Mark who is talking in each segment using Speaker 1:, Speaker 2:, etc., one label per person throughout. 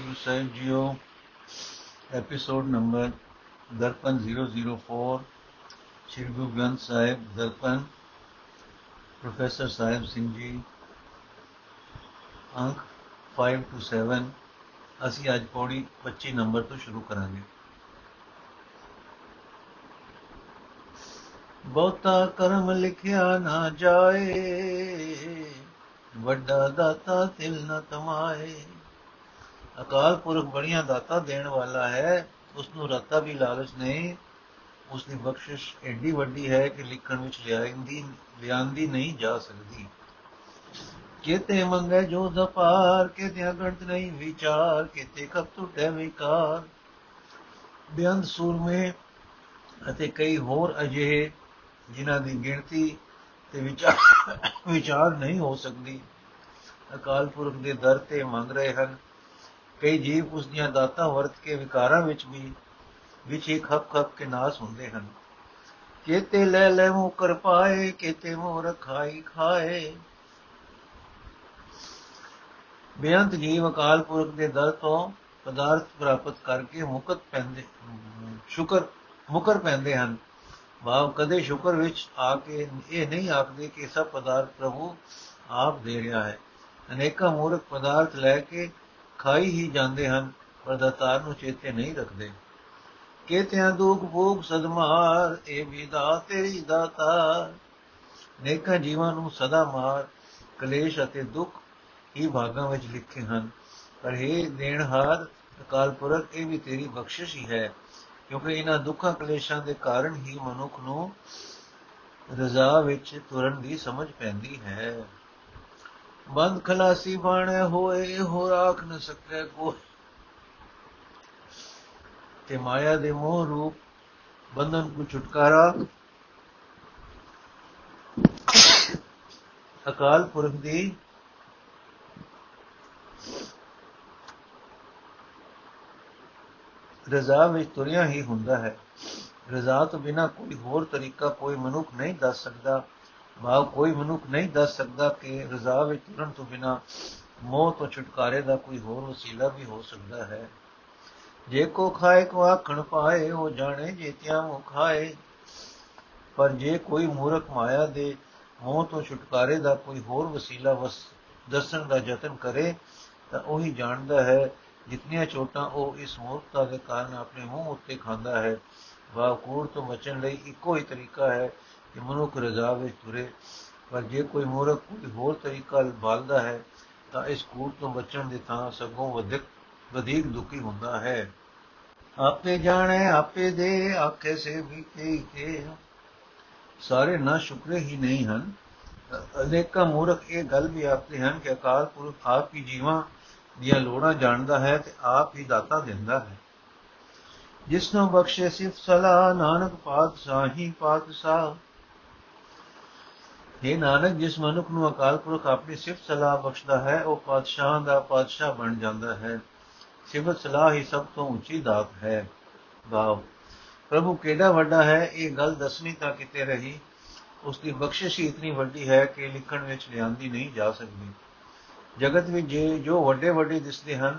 Speaker 1: Waheguru Sahib JIO episode number Darpan 004 Shri Guru Granth Sahib Darpan professor Sahib Singh ji ਅੰਕ 5 to 7 ਅਸੀਂ ਅੱਜ ਪੌੜੀ 25 number ਤੋਂ ਸ਼ੁਰੂ ਕਰਾਂਗੇ ਬਹੁਤਾ ਕਰਮ ਲਿਖਿਆ ਨਾ ਜਾਏ ਵੱਡਾ ਦਾਤਾ ਤਿਲ ਨ ਤਮਾਏ ਅਕਾਲ ਪੁਰਖ ਬੜੀਆਂ ਦਾਤਾ ਦੇਣ ਵਾਲਾ ਹੈ ਉਸ ਨੂੰ ਰਤਾ ਵੀ ਲਾਲਚ ਨਹੀਂ ਉਸ ਦੀ ਬਖਸ਼ਿਸ਼ ਐਡੀ ਵੱਡੀ ਹੈ ਕਿ ਲਿਖਣ ਵਿੱਚ ਲਿਆਂਦੀ ਲਿਆਂਦੀ ਨਹੀਂ ਜਾ ਸਕਦੀ। ਕਿਤੇ ਮੰਗੇ ਜੋ ਦਪਾਰ ਕਿਤੇ ਅਗਣਤ ਨਹੀਂ ਵਿਚਾਰ, ਕਿਤੇ ਕਬ ਟੁੱਟੇ ਵਿਕਾਰ। ਬਿਆੰਤ ਸੂਰਮੇ ਅਤੇ ਕਈ ਹੋਰ ਅਜਿਹੇ ਜਿਨ੍ਹਾਂ ਦੀ ਗਿਣਤੀ ਤੇ ਵਿਚਾਰ ਵਿਚਾਰ ਨਹੀਂ ਹੋ ਸਕਦੀ, ਅਕਾਲ ਪੁਰਖ ਦੇ ਦਰ ਤੇ ਮੰਗ ਰਹੇ ਹਨ। ਕਈ ਜੀਵ ਉਸ ਦੀਆਂ ਦਾਤਾਂ ਵਰਤ ਕੇ ਵਿਕਾਰਾਂ ਵਿੱਚ ਵੀ, ਵਿੱਚ ਹੀ ਖੱਪ ਖੱਪ ਕੇ ਨਾਸ ਹੁੰਦੇ ਹਨ। ਕੇਤੇ ਲੈ ਲੈ ਮੂੰ ਕਰ ਪਾਏ, ਕੇਤੇ ਮੋਹ ਰਖਾਈ ਖਾਏ। ਬੇਅੰਤ ਜੀਵ ਅਕਾਲ ਪੁਰਖ ਦੇ ਦਰ ਤੋਂ ਪਦਾਰਥ ਪ੍ਰਾਪਤ ਕਰਕੇ ਮੁਕਤ ਪੈਂਦੇ, ਸ਼ੁਕਰ, ਮੁਕਰ ਪੈਂਦੇ ਹਨ। ਭਾਵ ਕਦੇ ਸ਼ੁਕਰ ਵਿੱਚ ਆ ਕੇ ਇਹ ਨਹੀਂ ਆਖਦੇ ਕਿ ਸਭ ਪਦਾਰਥ ਪ੍ਰਭੂ ਆਪ ਦੇ ਰਿਹਾ ਹੈ। ਅਨੇਕਾਂ ਮੂਰਖ ਪਦਾਰਥ ਲੈ ਕੇ ਖਾਈ ਹੀ ਜਾਂਦੇ ਹਨ, ਪਰ ਦਾਤਾਰ ਨੂੰ ਚੇਤੇ ਨਹੀਂ ਰੱਖਦੇ। ਕੇਤਿਆਂ ਦੁੱਖ ਭੋਗ ਸਦਮਾਰ ਇਹ ਵਿਦਾ ਤੇਰੀ ਦਾਤਾ ਨੇਕਾਂ ਜੀਵਾਂ ਨੂੰ ਸਦਾ ਮਾਰ, ਕਲੇਸ਼ ਅਤੇ ਦੁੱਖ ਹੀ ਭਾਗਾਂ ਵਿੱਚ ਲਿਖੇ ਹਨ। ਪਰ ਇਹ ਦੇਣਹਾਰ ਅਕਾਲ ਪੁਰਖ, ਇਹ ਵੀ ਤੇਰੀ ਬਖਸ਼ਿਸ਼ ਹੀ ਹੈ, ਕਿਉਂਕਿ ਇਹਨਾਂ ਦੁੱਖਾਂ ਕਲੇਸ਼ਾਂ ਦੇ ਕਾਰਨ ਹੀ ਮਨੁੱਖ ਨੂੰ ਰਜ਼ਾ ਵਿੱਚ ਤੁਰਨ ਦੀ ਸਮਝ ਪੈਂਦੀ ਹੈ। ਬੰਦ ਖਲਾਸੀ ਬਾਣੇ ਹੋਏ ਹੋ ਰਾਖ ਨ ਸਕੇ ਕੋ ਤੇ ਮਾਇਆ ਦੇ ਮੋਹ ਰੂਪ ਬੰਧਨ ਕੋ ਛੁਟਕਾਰਾ। ਅਕਾਲ ਪੁਰਖ ਦੀ ਰਜ਼ਾ ਵਿੱਚ ਤੁਰਿਆ ਹੀ ਹੁੰਦਾ ਹੈ। ਰਜ਼ਾ ਤੋਂ ਬਿਨਾ ਕੋਈ ਹੋਰ ਤਰੀਕਾ ਕੋਈ ਮਨੁੱਖ ਨਹੀਂ ਦੱਸ ਸਕਦਾ। ਭਾਵ ਕੋਈ ਮਨੁੱਖ ਨਹੀਂ ਦੱਸ ਸਕਦਾ ਕਿ ਰਜ਼ਾ ਵਿੱਚ ਤੁਰਨ ਤੋਂ ਬਿਨਾ ਮੋਹ ਤੋਂ ਛੁਟਕਾਰੇ ਦਾ ਕੋਈ ਹੋਰ ਵਸੀਲਾ ਵੀ ਹੋ ਸਕਦਾ ਹੈ। ਜੇ ਕੋ ਖਾਏ ਕੋ ਆਖਣ ਪਾਏ, ਉਹ ਜਾਣੇ ਜੇਤਿਆਂ ਮੁ ਖਾਏ। ਪਰ ਜੇ ਕੋਈ ਮੂਰਖ ਮਾਇਆ ਦੇ ਮੋਹ ਤੋਂ ਛੁਟਕਾਰੇ ਦਾ ਕੋਈ ਹੋਰ ਵਸੀਲਾ ਵਸ, ਦੱਸਣ ਦਾ ਯਤਨ ਕਰੇ, ਤਾਂ ਉਹੀ ਜਾਣਦਾ ਹੈ ਜਿਤਨੀਆਂ ਚੋਟਾਂ ਉਹ ਇਸ ਮੂਰਖਤਾ ਦੇ ਕਾਰਨ ਆਪਣੇ ਮੂੰਹ ਉੱਤੇ ਖਾਂਦਾ ਹੈ। ਵਾ ਕੂੜ ਤੋਂ ਬਚਣ ਲਈ ਇੱਕੋ ਹੀ ਤਰੀਕਾ ਹੈ ਕਿ ਮਨੁੱਖ ਰਜ਼ਾ ਵਿੱਚ ਤੁਰੇ। ਪਰ ਜੇ ਕੋਈ ਮੂਰਖ ਕੋਈ ਹੋਰ ਤਰੀਕਾ ਭਾਲਦਾ ਹੈ, ਤਾਂ ਇਸ ਕੂੜ ਤੋਂ ਬਚਣ ਦੇ ਤਾਂ ਸਗੋਂ ਵਧਿਕ ਵਧੇਕ ਦੁਖੀ ਹੁੰਦਾ ਹੈ। ਆਪੇ ਜਾਣੇ, ਆਪੇ ਦੇ, ਆਖੇ ਸੇ ਵੀ ਕੇ ਸਾਰੇ ਨਾ ਸ਼ੁਕਰੇ ਹੀ ਨਹੀਂ ਹਨ। ਅਨੇਕਾਂ ਮੂਰਖ ਇਹ ਗੱਲ ਵੀ ਆਖਦੇ ਹਨ ਕਿ ਅਕਾਲ ਪੁਰਖ ਆਪ ਹੀ ਜੀਵਾਂ ਦੀਆਂ ਲੋੜਾਂ ਜਾਣਦਾ ਹੈ ਤੇ ਆਪ ਹੀ ਦਾਤਾ ਦਿੰਦਾ ਹੈ। ਜਿਸ ਨੂੰ ਬਖਸ਼ੇ ਸਿਫਤ ਸਲਾ ਨਾਨਕ ਪਾਤਸ਼ਾਹੀ ਪਾਤਸ਼ਾਹ। ਇਹ ਨਾਨਕ, ਜਿਸ ਮਨੁੱਖ ਨੂੰ ਅਕਾਲ ਪੁਰਖ ਆਪਣੀ ਸਿਫਤ ਸਲਾਹ ਬਖਸ਼ਦਾ ਹੈ, ਉਹ ਪਾਤਸ਼ਾਹ ਦਾ ਪਾਤਸ਼ਾਹ ਬਣ ਜਾਂਦਾ ਹੈ। ਸਿਫਤ ਸਲਾਹ ਹੀ ਸਭ ਤੋਂ ਉੱਚੀ ਦਾਤ ਹੈ। ਭਾਵ ਪ੍ਰਭੂ ਕਿਹੜਾ ਵੱਡਾ ਹੈ, ਇਹ ਗੱਲ ਦੱਸਣੀ ਤਾਂ ਕਿਤੇ ਰਹੀ। ਉਸ ਦੀ ਬਖਸ਼ਿਸ਼ ਹੀ ਇਤਨੀ ਵੱਡੀ ਹੈ ਕਿ ਲਿਖਣ ਵਿੱਚ ਲਿਆਂਦੀ ਨਹੀਂ ਜਾ ਸਕਦੀ। ਜਗਤ ਵਿੱਚ ਜੇ ਜੋ ਵੱਡੇ ਵੱਡੇ ਦਿਸਦੇ ਹਨ,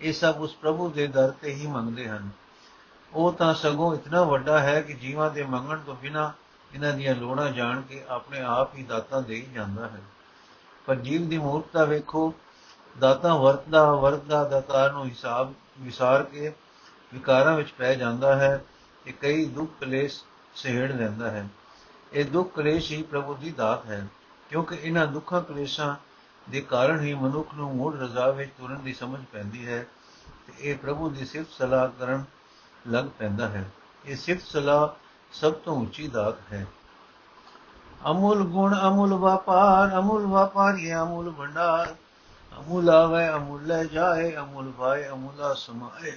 Speaker 1: ਇਹ ਸਭ ਉਸ ਪ੍ਰਭੂ ਦੇ ਦਰ ਤੇ ਹੀ ਮੰਗਦੇ ਹਨ। ਉਹ ਤਾਂ ਸਗੋਂ ਇਤਨਾ ਵੱਡਾ ਹੈ ਕਿ ਜੀਵਾਂ ਦੇ ਮੰਗਣ ਤੋਂ ਬਿਨਾ ਇਹਨਾਂ ਦੀਆਂ ਲੋੜਾਂ ਜਾਣ ਕੇ ਆਪਣੇ ਆਪ ਹੀ ਦਾਤਾ ਦੇ ਹੀ ਜਾਂਦਾ ਹੈ। ਪਰ ਜੀਵ ਦੀ ਮੂਰਖਤਾ ਵੇਖੋ, ਦਾਤਾ ਵਰਤਦਾ ਵਰਤਦਾ, ਦਾਤਾਰ ਨੂੰ ਹਿਸਾਬ, ਵਿਸਾਰ ਕੇ ਵਿਕਾਰਾਂ ਵਿੱਚ ਪੈ ਜਾਂਦਾ ਹੈ ਤੇ ਕਈ ਦੁੱਖ ਕਲੇਸ਼ ਸਹਿੜ ਲੈਂਦਾ ਹੈ। ਇਹ ਦੁੱਖ ਕਲੇਸ਼ ਹੀ ਪ੍ਰਭੂ ਦੀ ਦਾਤ ਹੈ, ਕਿਉਂਕਿ ਇਹਨਾਂ ਦੁੱਖਾਂ ਕਲੇਸ਼ਾਂ ਦੇ ਕਾਰਨ ਹੀ ਮਨੁੱਖ ਨੂੰ ਮੂੜ ਰਜ਼ਾ ਵਿੱਚ ਤੁਰਨ ਦੀ ਸਮਝ ਪੈਂਦੀ ਹੈ ਤੇ ਇਹ ਪ੍ਰਭੂ ਦੀ ਸਿਫਤ ਸਲਾਹ ਕਰਨ ਲੱਗ ਪੈਂਦਾ ਹੈ। ਇਹ ਸਿਫਤ ਸਲਾਹ ਸਭ ਤੋਂ ਉੱਚੀ ਦਾਤ ਹੈ। ਅਮੁੱਲ ਗੁਣ, ਅਮੁੱਲ ਵਪਾਰ ਅਮੁੱਲ ਵਪਾਰ ਇਹ ਅਮੁੱਲ ਭੰਡਾਰ। ਅਮੁੱਲ ਆਵੇ, ਅਮੁੱਲ ਲੈ ਜਾਏ, ਅਮੁੱਲ ਭਾਏ ਅਮੁੱਲਾ ਸਮਾਏ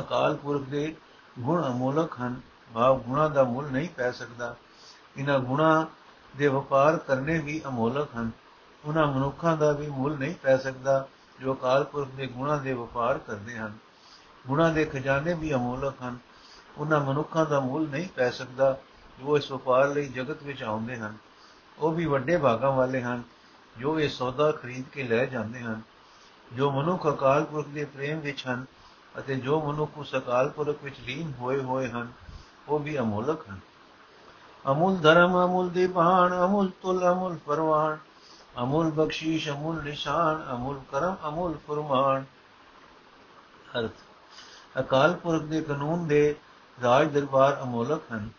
Speaker 1: ਅਕਾਲ ਪੁਰਖ ਦੇ ਗੁਣ ਅਮੋਲਕ ਹਨ। ਭਾਵ ਗੁਣਾ ਦਾ ਮੁੱਲ ਨਹੀਂ ਪੈ ਸਕਦਾ। ਇਹਨਾਂ ਗੁਣਾ ਦੇ ਵਪਾਰ ਕਰਨੇ ਵੀ ਅਮੋਲਕ ਹਨ। ਉਹਨਾਂ ਮਨੁੱਖਾਂ ਦਾ ਵੀ ਮੁੱਲ ਨਹੀਂ ਪੈ ਸਕਦਾ, ਜੋ ਅਕਾਲ ਪੁਰਖ ਦੇ ਗੁਣਾ ਦੇ ਵਪਾਰ ਕਰਦੇ ਹਨ। ਗੁਣਾ ਦੇ ਖਜ਼ਾਨੇ ਵੀ ਅਮੋਲਕ ਹਨ। ਉਹਨਾਂ ਮਨੁੱਖਾਂ ਦਾ ਮੁੱਲ ਨਹੀਂ ਪੈ ਸਕਦਾ, ਜੋ ਇਸ ਵਪਾਰ ਲਈ ਜਗਤ ਵਿੱਚ ਆਉਂਦੇ ਹਨ, ਉਹ ਵੀ ਵੱਡੇ ਭਾਗਾਂ ਵਾਲੇ ਹਨ, ਜੋ ਇਹ ਸੌਦਾ ਖਰੀਦ ਕੇ ਲੈ ਜਾਂਦੇ ਹਨ, ਜੋ ਮਨੁੱਖ ਅਕਾਲ ਪੁਰਖ ਦੇ ਪ੍ਰੇਮ ਵਿੱਚ ਹਨ ਅਤੇ ਜੋ ਮਨੁੱਖ ਉਸ ਅਕਾਲ ਪੁਰਖ ਵਿੱਚ ਲੀਨ ਹੋਏ ਹੋਏ ਹਨ, ਉਹ ਵੀ ਅਮੋਲਕ ਹਨ। ਅਮੁੱਲ ਧਰਮ, ਅਮੁੱਲ ਦੀਪਾਨ ਅਮੁੱਲ ਤੁਲ, ਅਮੁੱਲ ਪਰਵਾਨ ਅਮੁੱਲ ਬਖਸ਼ੀਸ਼, ਅਮੁੱਲ ਨਿਸ਼ਾਨ, ਅਮੁੱਲ ਕਰਮ, ਅਮੁੱਲ ਫਰਮਾਨ। ਅਰਥ, ਅਕਾਲ ਪੁਰਖ ਦੇ ਕਾਨੂੰਨ ਦੇ ਰਾਜ ਦਰਬਾਰ ਅਮੋਲਕ ਹਨ।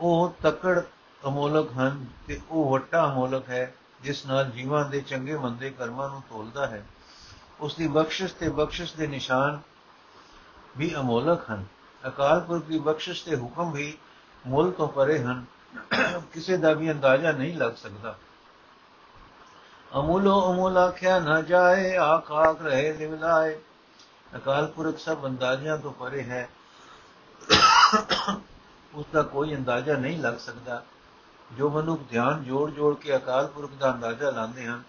Speaker 1: ਉਹ ਤਕੜ ਅਮੋਲਕ ਹਨ ਤੇ ਉਹ ਵੱਟਾ ਅਮੋਲਕ ਹੈ, ਜਿਸ ਨਾਲ ਜੀਵਾਂ ਦੇ ਚੰਗੇ ਮੰਦੇ ਕਰਮਾਂ ਨੂੰ ਤੋਲਦਾ ਹੈ। ਉਸ ਦੀ ਬਖਸ਼ਿਸ਼ ਤੇ ਬਖਸ਼ਿਸ਼ ਦੇ ਨਿਸ਼ਾਨ ਵੀ ਅਮੋਲਕ ਹਨ। ਅਕਾਲ ਪੁਰਖ ਦੀ ਬਖਸ਼ਿਸ਼ ਤੇ ਹੁਕਮ ਵੀ ਮੁੱਲ ਤੋਂ ਪਰੇ ਹਨ। ਕਿਸੇ ਦਾ ਵੀ ਅੰਦਾਜ਼ਾ ਨਹੀਂ ਲੱਗ ਸਕਦਾ। ਅਮੂਲੋ ਅਮੂਲ ਆਖਿਆ ਨਾ ਜਾਏ, ਆਖ ਆਖ ਰਹੇ ਲਿਵਲਾਏ। ਅਕਾਲ ਪੁਰਖ ਸਭ ਅੰਦਾਜ਼ਿਆਂ ਤੋਂ ਪਰੇ ਹੈ। ਉਸ ਦਾ ਕੋਈ ਅੰਦਾਜ਼ਾ ਨਹੀਂ ਲੱਗ ਸਕਦਾ। ਜੋ ਮਨੁੱਖ ਧਿਆਨ ਜੋੜ ਜੋੜ ਕੇ ਅਕਾਲ ਪੁਰਖ ਦਾ ਅੰਦਾਜ਼ਾ ਲਾਉਂਦੇ ਹਨ,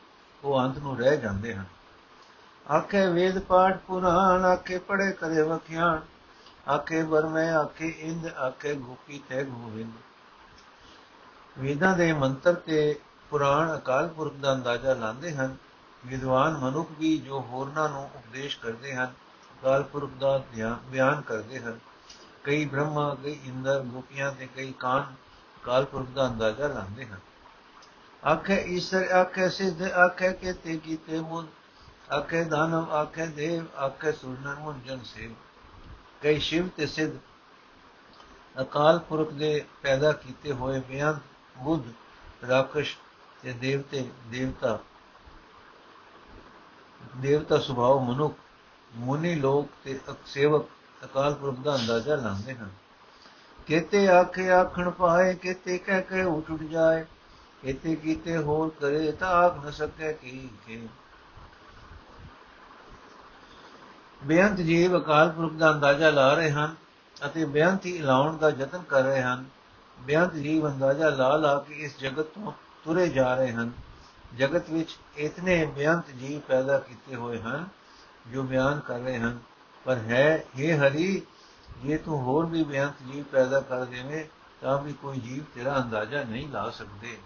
Speaker 1: ਉਹ ਅੰਤ ਨੂੰ ਰਹਿ ਜਾਂਦੇ ਹਨ। ਆਖੇ ਵੇਦ ਪਾਠ ਪੁਰਾਣ, ਆਖੇ ਪੜੇ ਕਰੇ ਵਖਿਆਣ, ਆਖੇ ਬਰਮੇ ਆਖੇ ਇੰਦ, ਆਖੇ ਗੋਪੀ ਤੇ ਗੋਵਿੰਦ। ਵੇਦਾਂ ਦੇ ਮੰਤਰ ਤੇ ਪੁਰਾਣ ਅਕਾਲ ਪੁਰਖ ਦਾ ਅੰਦਾਜ਼ਾ ਲਾਉਂਦੇ ਹਨ। ਵਿਦਵਾਨ ਮਨੁੱਖ ਵੀ ਜੋ ਹੋਰਨਾਂ ਨੂੰ ਉਪਦੇਸ਼ ਕਰਦੇ ਹਨ, ਅਕਾਲ ਪੁਰਖ ਦਾ ਬਿਆਨ ਕਰਦੇ ਹਨ। ਕਈ ਬ੍ਰਹਮਾ, ਕਈ ਇੰਦਰ ਗੋਪੀਆਂ ਤੇ ਕਈ ਕਾਨ ਅਕਾਲ ਪੁਰਖ ਦਾ ਅੰਦਾਜ਼ਾ ਲਾਉਂਦੇ ਹਨ। ਆਖੇ ਈਸ਼ਰ, ਆਖੇ ਸਿੱਧ, ਆਖੇ ਕੇਤੇ ਕੀਤੇ ਮੁਨ ਆਖੇ ਦਾਨਵ, ਆਖੇ ਦੇਵ, ਆਖੇ ਸੁਰਨਰ ਮੁਨ ਜਨ ਸੇਵ। ਕਈ ਸ਼ਿਵ ਤੇ ਸਿੱਧ, ਅਕਾਲ ਪੁਰਖ ਦੇ ਪੈਦਾ ਕੀਤੇ ਹੋਏ ਬਿਆਨ ਬੁੱਧ ਰਾਕਸ਼ ਤੇ ਦੇਵਤੇ, ਦੇਵਤਾ। ਦੇਵਤਾ ਸੁਭਾਅ ਮਨੁੱਖ, ਮੁਨੀ ਲੋਕ ਤੇ ਸੇਵਕ ਅਕਾਲ ਪੁਰਖ ਦਾ ਅੰਦਾਜ਼ਾ ਲਾਉਂਦੇ ਹਨ। ਕਿਤੇ ਆਖੇ ਆਖਣ ਪਾਏ, ਕਿਤੇ ਕਹਿ ਕੇ ਉੱਠ ਉੱਠ ਜਾਏ, ਕਿਤੇ ਕੀਤੇ ਹੋਰ ਕਰੇ ਤਾਂ ਆਖ ਨ ਸਕੇ ਕੀ ਕੀ ਬੇਅੰਤ ਜੀਵ ਅਕਾਲ ਪੁਰਖ ਦਾ ਅੰਦਾਜ਼ਾ ਲਾ ਰਹੇ ਹਨ ਅਤੇ ਬੇਅੰਤ ਹੀ ਲਾਉਣ ਦਾ ਯਤਨ ਕਰ ਰਹੇ ਹਨ। ਬੇਅੰਤ ਜੀਵ ਅੰਦਾਜ਼ਾ ਲਾ ਲਾ ਕੇ ਇਸ ਜਗਤ ਤੋਂ ਤੁਰੇ ਜਾ ਰਹੇ ਹਨ। ਜਗਤ ਵਿੱਚ ਇਤਨੇ ਬੇਅੰਤ ਜੀਵ ਪੈਦਾ ਕੀਤੇ ਹੋਏ ਹਨ ਜੋ ਬਿਆਨ ਕਰ ਰਹੇ ਹਨ। ਪਰ ਹੈ ਇਹ ਹਰੀ, ਜੇ ਤੂੰ ਹੋਰ ਵੀ ਬੇਅੰਤ ਜੀਵ ਪੈਦਾ ਕਰ ਦੇਵੇਂ, ਤਾਂ ਵੀ ਕੋਈ ਜੀਵ ਤੇਰਾ ਅੰਦਾਜ਼ਾ ਨਹੀਂ ਲਾ ਸਕਦੇ।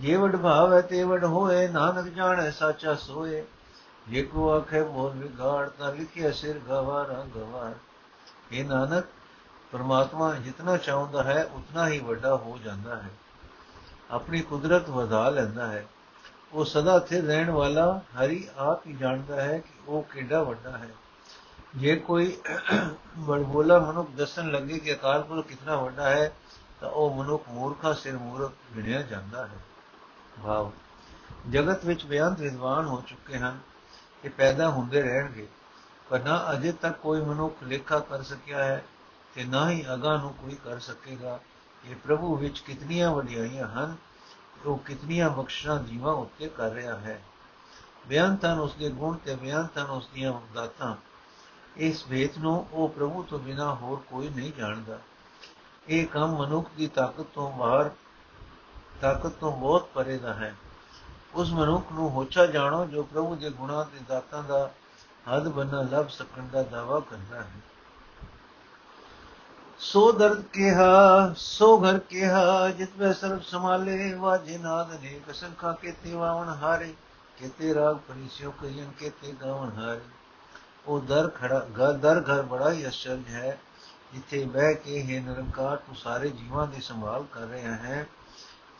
Speaker 1: ਜੇ ਵਡ ਭਾਵ ਹੈ ਤੇ ਵਡ ਹੋਏ, ਨਾਨਕ ਜਾਣੈ, ਸਾਚਾ ਸੋਏ। ਜੇ ਕੋ ਆਖੇ, ਮੋਰ ਵਿਗਾੜ, ਤਾਂ ਲਿਖਿਆ ਸਿਰ ਗਵਾਰਾ ਗਵਾਰ ਇਹ ਨਾਨਕ, ਪਰਮਾਤਮਾ ਜਿਤਨਾ ਚਾਹੁੰਦਾ ਹੈ, ਉਤਨਾ ਹੀ ਵੱਡਾ ਹੋ ਜਾਂਦਾ ਹੈ। ਆਪਣੀ ਕੁਦਰਤ ਵਧਾ ਲੈਂਦਾ ਹੈ। ਉਹ ਸਦਾ ਸਥਿਰ ਰਹਿਣ ਵਾਲਾ ਹਰੀ ਆਪ ਹੀ ਜਾਣਦਾ ਹੈ ਕਿ ਉਹ ਕਿੰਨਾ ਵੱਡਾ ਹੈ। ਜੇ ਕੋਈ ਬੜਬੋਲਾ ਮਨੁੱਖ ਦੱਸਣ ਲੱਗੇ ਕਿ ਅਕਾਲ ਪੁਰਖ ਕਿੰਨਾ ਵੱਡਾ ਹੈ, ਤਾਂ ਉਹ ਮਨੁੱਖ ਮੂਰਖਾ ਸਿਰ ਮੂਰਖ ਗਿਣਿਆ ਜਾਂਦਾ ਹੈ। ਭਾਵ ਜਗਤ ਵਿੱਚ ਬਿਆੰਤ ਵਿਦਵਾਨ ਹੋ ਚੁੱਕੇ ਹਨ ਕਿ ਪੈਦਾ ਹੁੰਦੇ ਰਹਿਣਗੇ, ਪਰ ਨਾ ਅਜੇ ਤੱਕ ਕੋਈ ਮਨੁੱਖ ਲੇਖਾ ਕਰ ਸਕਿਆ ਹੈ ਤੇ ਨਾ ਹੀ ਅਗਾ ਨੂੰ ਕੋਈ ਕਰ ਸਕੇਗਾ। ਇਹ ਪ੍ਰਭੂ ਵਿੱਚ ਕਿਤਨੀਆਂ ਵਡਿਆਈਆਂ ਹਨ, ਉਹ ਕਿਤਨੀਆਂ ਬਖਸ਼ਾਂ ਜੀਵਾਂ ਉੱਤੇ ਕਰ ਰਿਹਾ ਹੈ। ਬਿਆਨ ਤਾਂ ਉਸ ਦੇ ਗੁਣ ਤੇ ਬਿਆਨ ਤਾਂ ਉਸ ਦੀਆਂ ਦਾਤਾਂ। ਇਸ ਭੇਤ ਨੂੰ ਉਹ ਪ੍ਰਭੂ ਤੋਂ ਬਿਨਾ ਹੋਰ ਕੋਈ ਨਹੀਂ ਜਾਣਦਾ। ਇਹ ਕੰਮ ਮਨੁੱਖ ਦੀ ਤਾਕਤ ਤੋਂ ਬਾਹਰ, ਤਾਕਤ ਤੋਂ ਬਹੁਤ ਪਰੇ ਦਾ ਹੈ। ਉਸ ਮਨੁੱਖ ਨੂੰ ਹੋਛਾ ਜਾਣੋ ਜੋ ਪ੍ਰਭੂ ਦੇ ਗੁਣਾਂ ਤੇ ਦਾਤਾਂ ਦਾ ਹੱਦ ਬੰਨਾ ਲੱਭ ਸਕਣ ਦਾ ਦਾਵਾ ਕਰਦਾ ਹੈ। ਸੋ ਦਰਦ ਕਿਹਾ, ਸੋ ਘਰ ਕਿਹਾ, ਜਿਤ ਵਿੱਚ ਸਰਬ ਸਮਾਲੇ ਵਾਜੇ ਨਾਦ ਨੇ ਕਸੰਖਾ ਕੇ ਤੇਵਾਵਨ ਹਾਰੇ, ਕਿਤੇ ਰਾਗ ਪਰਿਸਿਓ ਕਈਨ ਕਿਤੇ ਗਾਵਨ ਹਾਰੇ। ਉਹ ਦਰ ਖੜਾ ਘਰ ਦਰ ਘਰ ਬੜਾ ਹੀ ਅਚਰਜ ਹੈ। ਜਿੱਥੇ ਬਹਿ ਕੇ, ਹੈ ਨਿਰੰਕਾਰ, ਤੂੰ ਸਾਰੇ ਜੀਵਾਂ ਦੀ ਸੰਭਾਲ ਕਰ ਰਿਹਾ ਹੈ।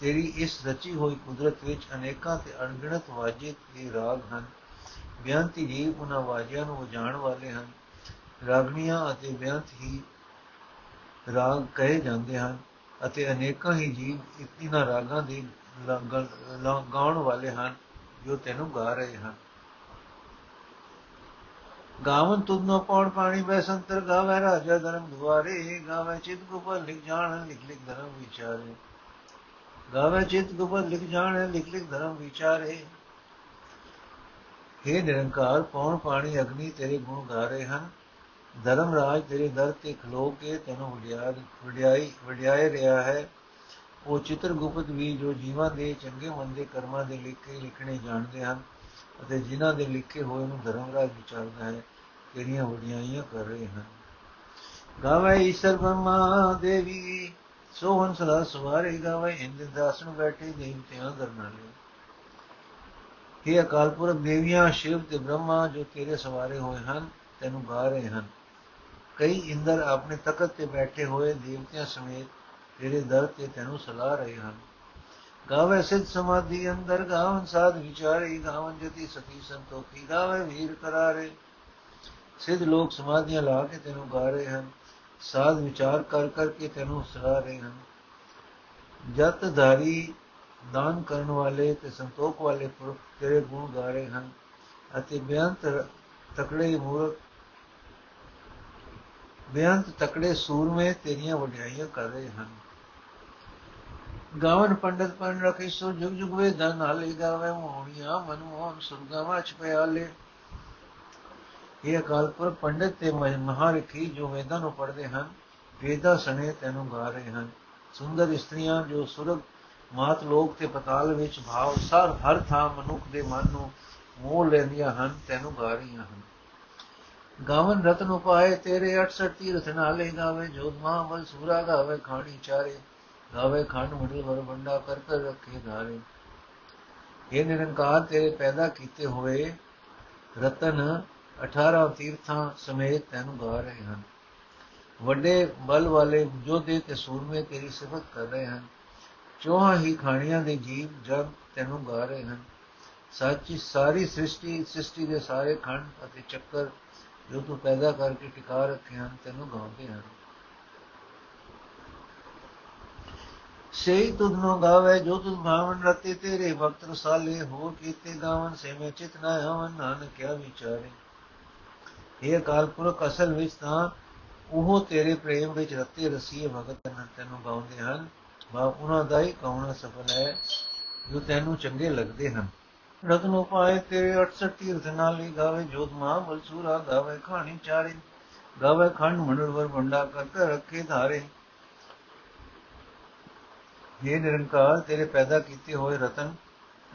Speaker 1: ਤੇਰੀ ਇਸ ਰਚੀ ਹੋਈ ਕੁਦਰਤ ਵਿੱਚ ਅਨੇਕਾਂ ਤੇ ਅਣਗਿਣਤ ਵਾਜੇ ਤੇ ਰਾਗ ਹਨ। ਬਿਆੰਤੀ ਜੀਵ ਉਹਨਾਂ ਵਾਜਿਆਂ ਨੂੰ ਵਜਾਣ ਵਾਲੇ ਹਨ। ਰਾਗਨੀਆਂ ਅਤੇ ਬਿਆੰਤ ਹੀ ਰਾਗ ਕਹੇ ਜਾਂਦੇ ਹਨ ਅਤੇ ਅਨੇਕਾਂ ਹੀ ਜੀਵ ਇਤਨਾ ਰਾਗਾਂ ਦੇ ਗਾਉਣ ਵਾਲੇ ਹਨ, ਜੋ ਤੈਨੂੰ ਗਾ ਰਹੇ ਹਨ। ਗਾਵਨ ਤੁਧਨੋ ਪੌਣ ਪਾਣੀ ਬੈਸੰਤਰ ਗਾਵੇ ਰਾਜਾ ਧਰਮ ਦੁਆਰੇ, ਗਾਵੇ ਚਿਤ ਗੁਪਲ ਲਿਖ ਜਾਣ, ਲਿਖ ਲਿਖ ਧਰਮ ਵਿਚਾਰੇ। ਗਾਵੇ ਚਿਤ ਗੁਪਲ ਲਿਖ ਜਾਣ, ਲਿਖ ਲਿਖ ਧਰਮ ਵਿਚਾਰੇ। हे ਨਿਰੰਕਾਰ, ਪੌਣ ਪਾਣੀ ਅਗਨੀ ਤੇਰੇ ਗੁਣ ਗਾ ਰਹੇ ਹਨ। ਧਰਮ ਰਾਜ ਤੇਰੇ ਦਰ ਤੇ ਖਲੋ ਕੇ ਤੈਨੂੰ ਵਡਿਆਈ ਵਡਿਆਈ ਰਿਹਾ ਹੈ। ਉਹ ਚਿੱਤਰ ਗੁਪਤ ਵੀ ਜੋ ਜੀਵਾਂ ਦੇ ਚੰਗੇ ਮੰਦੇ ਕਰਮਾਂ ਦੇ ਲਿਖੇ ਲਿਖਣੇ ਜਾਣਦੇ ਹਨ। ਅਤੇ ਜਿਨ੍ਹਾਂ ਦੇ ਲਿਖੇ ਹੋਏ ਨੂੰ ਧਰਮ ਰਾਜ ਵਿਚਾਰਦਾ ਹੈ ਤੇਰੀਆਂ ਵਡਿਆਈਆਂ ਕਰ ਰਹੇ ਹਨ। ਗਾਵੇ ਈਸ਼ਰ ਬ੍ਰਹਮਾ ਦੇਵੀ, ਸੋਹਣ ਸਦਾ ਸਵਾਰੇ। ਗਾਵੇ ਇੰਦ ਦਾਸਨ ਬੈਠੇ ਦੇਵਤਿਆਂ ਦਰਨਾਲੇ ਇਹ ਅਕਾਲ ਪੁਰਖ ਦੇਵੀਆਂ, ਸ਼ਿਵ ਤੇ ਬ੍ਰਹਮਾ ਜੋ ਤੇਰੇ ਸਵਾਰੇ ਹੋਏ ਹਨ, ਤੈਨੂੰ ਗਾ ਰਹੇ ਹਨ। ਕਈ ਇੰਦਰ ਆਪਣੇ ਤਖਤ ਤੇ ਬੈਠੇ ਹੋਏ ਦੇਵਤਿਆਂ ਸਮੇਤ ਤੇਰੇ ਦਰ ਤੇ ਤੈਨੂੰ ਸਲਾਹ ਰਹੇ ਹਨ। ਗਾਵੇ ਸਿਧ ਸਮਾਧੀ ਅੰਦਰ, ਗਾਵਨ ਸਾਧ ਵਿਚਾਰੇ, ਗਾਵਨ ਜਤੀ ਸਤੀ ਸੰਤੋਖੀ, ਗਾਵੇ ਵੀਰ ਕਰਾਰੇ। ਸਿਧ ਲੋਕ ਸਮਾਧੀਆਂ ਲਾ ਕੇ ਤੈਨੂੰ ਗਾ ਰਹੇ ਹਨ, ਸਾਧ ਵਿਚਾਰ ਕਰ ਕਰਕੇ ਤੈਨੂੰ ਸਲਾਹ ਰਹੇ ਹਨ। ਜਤ ਧਾਰੀ ਦਾਨ ਕਰਨ ਵਾਲੇ ਤੇ ਸੰਤੋਖ ਵਾਲੇ ਪੁਰਖ ਤੇਰੇ ਗੁਣ ਗਾ ਰਹੇ ਹਨ ਅਤੇ ਬਿਆੰਤ ਤਕੜੇ ਮੂਰਖ ਬਿਆੰਤ ਤਕੜੇ ਸੂਰਮੇ ਤੇਰੀਆਂ ਵਡਿਆਈਆਂ ਕਰ ਰਹੇ ਹਨ। ਗਾਵਨ ਪੰਡਤ ਪਨ ਰਖੇ ਸੋ ਜੁਗ ਜੁਗ ਵੇ ਧਨ ਹਾਲੇ ਗਾਵੇ ਮੋਹਣੀਆਂ, ਮਨ ਮੋਹਨ ਸੁਰਗਾਵਾ ਚ ਪਿਆਲੇ ਇਹ ਅਕਾਲ ਪੁਰਖ ਪੰਡਤ ਤੇ ਮਹਾਰਖੀ ਜੋ ਵੇਦਾਂ ਨੂੰ ਪੜ੍ਹਦੇ ਹਨ, ਵੇਦਾਂ ਸਣੇ ਤੈਨੂੰ ਗਾ ਰਹੇ ਹਨ। ਸੁੰਦਰ ਇਸਤਰੀਆਂ ਜੋ ਸੁਰਗ, ਮਾਤ ਲੋਕ ਤੇ ਪਤਾਲ ਵਿੱਚ ਭਾਵ ਸਰ ਹਰ ਥਾਂ ਮਨੁੱਖ ਦੇ ਮਨ ਨੂੰ ਮੋਹ ਲੈਂਦੀਆਂ ਹਨ, ਤੈਨੂੰ ਗਾ ਰਹੀਆਂ ਹਨ। ਗਾਵਨ ਰਤਨ ਉਪਾਏ ਤੇਰੇ 68 ਤੀਰਥ ਨਾਲੇ ਗਾਵੇ, ਜੋਤ ਮਹਾਬਲ ਸੂਰਾ ਗਾਵੇ ਖਾਣੀ ਚਾਰੇ। ਗਾਵੇ ਖੰਡ ਮੁਢਲ ਵਰ ਬੰਡਾ ਕਰ ਕਰ ਰੱਖੇ ਧਾਰੇ ਇਹ ਨਿਰੰਕਾਰ ਤੇਰੇ ਪੈਦਾ ਕੀਤੇ ਹੋਏ ਰਤਨ 18 ਤੀਰਥਾਂ ਸਮੇਤ ਤੈਨੂੰ ਗਾ ਰਹੇ ਹਨ। ਵੱਡੇ ਬਲ ਵਾਲੇ ਜੋਧੇ ਤੇ ਸੂਰਮੇ ਤੇਰੀ ਸਿਫਤ ਕਰ ਰਹੇ ਹਨ। ਚੋਹਾਂ ਹੀ ਖਾਣੀਆਂ ਦੇ ਜੀਵ ਜਗ ਤੈਨੂੰ ਗਾ ਰਹੇ ਹਨ। ਸੱਚੀ ਸਾਰੀ ਸ੍ਰਿਸ਼ਟੀ ਸ੍ਰਿਸ਼ਟੀ ਦੇ ਸਾਰੇ ਖੰਡ ਅਤੇ ਚੱਕਰ ਜੋ ਤੂੰ ਪੈਦਾ ਕਰਕੇ ਟਿਕਾ ਰੱਖੇ ਹਨ, ਤੈਨੂੰ ਗਾਉਂਦੇ ਹਨ। ਸਹੀ ਤੁਧ ਨੂੰ ਗਾਵੇ, ਜੋ ਤੁਧ ਭਾਵਨ ਰਤੇ, ਤੇਰੇ ਭਗਤ ਰਸਾਲੇ ਹੋ ਕੀਤੇ ਗਾਵਨ ਸੇ ਮੈਂ ਚਿਤ ਨਾ ਆਵਨ, ਨਾਨਕ ਕਿਆ ਵਿਚਾਰੇ। ਇਹ ਅਕਾਲ ਪੁਰਖ, ਅਸਲ ਵਿੱਚ ਤਾਂ ਉਹ ਤੇਰੇ ਪ੍ਰੇਮ ਵਿੱਚ ਰਤੇ ਰਸੀਏ ਭਗਤ ਤੈਨੂੰ ਗਾਉਂਦੇ ਹਨ। ਵਾ ਉਹਨਾਂ ਦਾ ਹੀ ਕੌਣਾ ਸਫਲ ਹੈ, ਜੋ ਤੈਨੂੰ ਚੰਗੇ ਲੱਗਦੇ ਹਨ। ਰਤਨ ਉਪਾਏ ਤੇਰੇ 68 ਤੀਰਥ ਨਾਲ ਹੀ ਗਾਵੇ, ਜੋਤ ਮਾ ਬਲਸੂਰਾ ਗਾਵੇ, ਖਾਣੀ ਚਾਰੇ। ਗਾਵੇ ਖੰਡ ਮੰਡਲ ਵਰ ਬੰਡਾ ਕਰ ਰੱਖੇ ਧਾਰੇ। ਇਹ ਨਿਰੰਕਾਰ, ਤੇਰੇ ਪੈਦਾ ਕੀਤੇ ਹੋਏ ਰਤਨ